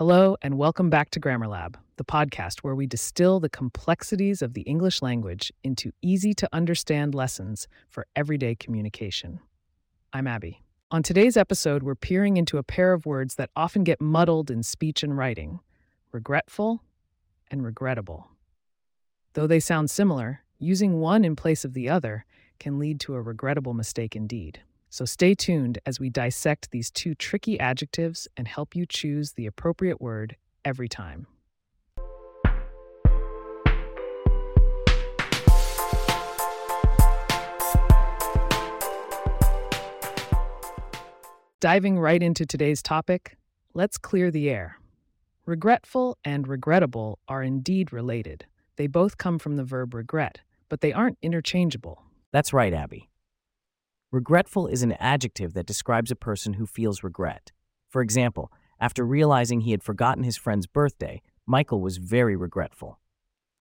Hello, and welcome back to Grammar Lab, the podcast where we distill the complexities of the English language into easy to understand lessons for everyday communication. I'm Abby. On today's episode, we're peering into a pair of words that often get muddled in speech and writing regretful and regrettable. Though they sound similar, using one in place of the other can lead to a regrettable mistake indeed. So stay tuned as we dissect these two tricky adjectives and help you choose the appropriate word every time. Diving right into today's topic, let's clear the air. Regretful and regrettable are indeed related. They both come from the verb regret, but they aren't interchangeable. That's right, Abby. Regretful is an adjective that describes a person who feels regret. For example, after realizing he had forgotten his friend's birthday, Michael was very regretful.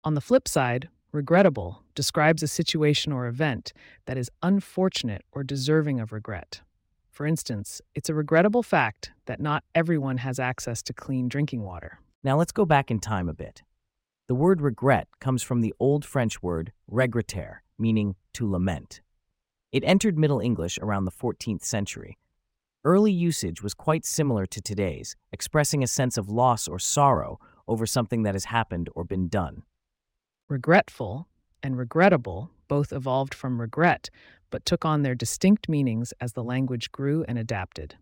On the flip side, regrettable describes a situation or event that is unfortunate or deserving of regret. For instance, it's a regrettable fact that not everyone has access to clean drinking water. Now let's go back in time a bit. The word regret comes from the Old French word regretter, meaning to lament. It entered Middle English around the 14th century. Early usage was quite similar to today's, expressing a sense of loss or sorrow over something that has happened or been done. Regretful and regrettable both evolved from regret, but took on their distinct meanings as the language grew and adapted.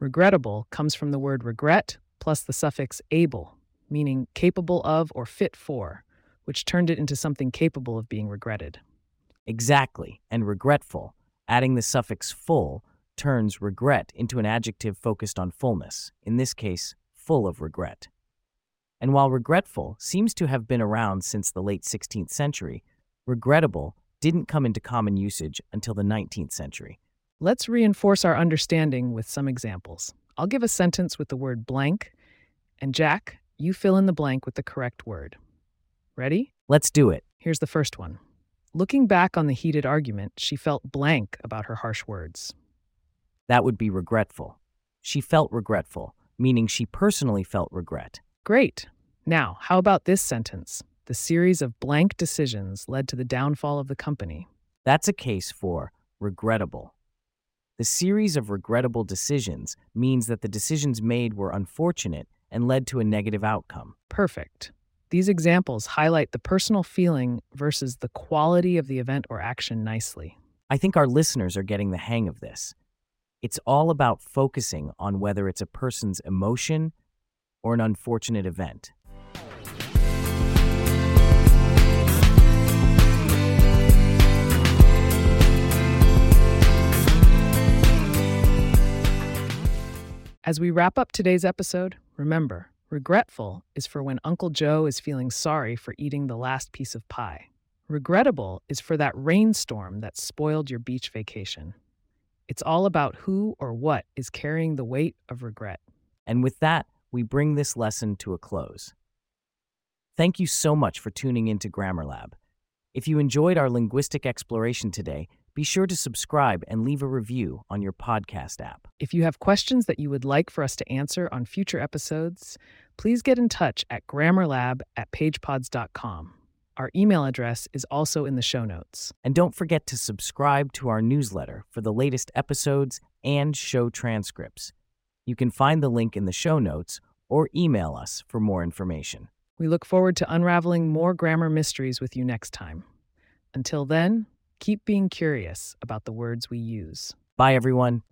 Regrettable comes from the word regret plus the suffix able, meaning capable of or fit for, which turned it into something capable of being regretted. Exactly, and regretful, adding the suffix full, turns regret into an adjective focused on fullness, in this case, full of regret. And while regretful seems to have been around since the late 16th century, regrettable didn't come into common usage until the 19th century. Let's reinforce our understanding with some examples. I'll give a sentence with the word blank, and Jack, you fill in the blank with the correct word. Ready? Let's do it. Here's the first one. Looking back on the heated argument, she felt blank about her harsh words. That would be regretful. She felt regretful, meaning she personally felt regret. Great. Now, how about this sentence? The series of blank decisions led to the downfall of the company. That's a case for regrettable. The series of regrettable decisions means that the decisions made were unfortunate and led to a negative outcome. Perfect. These examples highlight the personal feeling versus the quality of the event or action nicely. I think our listeners are getting the hang of this. It's all about focusing on whether it's a person's emotion or an unfortunate event. As we wrap up today's episode, remember Regretful is for when Uncle Joe is feeling sorry for eating the last piece of pie. Regrettable is for that rainstorm that spoiled your beach vacation. It's all about who or what is carrying the weight of regret. And with that, we bring this lesson to a close. Thank you so much for tuning in to Grammar Lab. If you enjoyed our linguistic exploration today, be sure to subscribe and leave a review on your podcast app. If you have questions that you would like for us to answer on future episodes, please get in touch at grammarlab at pagepods.com. Our email address is also in the show notes. And don't forget to subscribe to our newsletter for the latest episodes and show transcripts. You can find the link in the show notes or email us for more information. We look forward to unraveling more grammar mysteries with you next time. Until then, keep being curious about the words we use. Bye, everyone.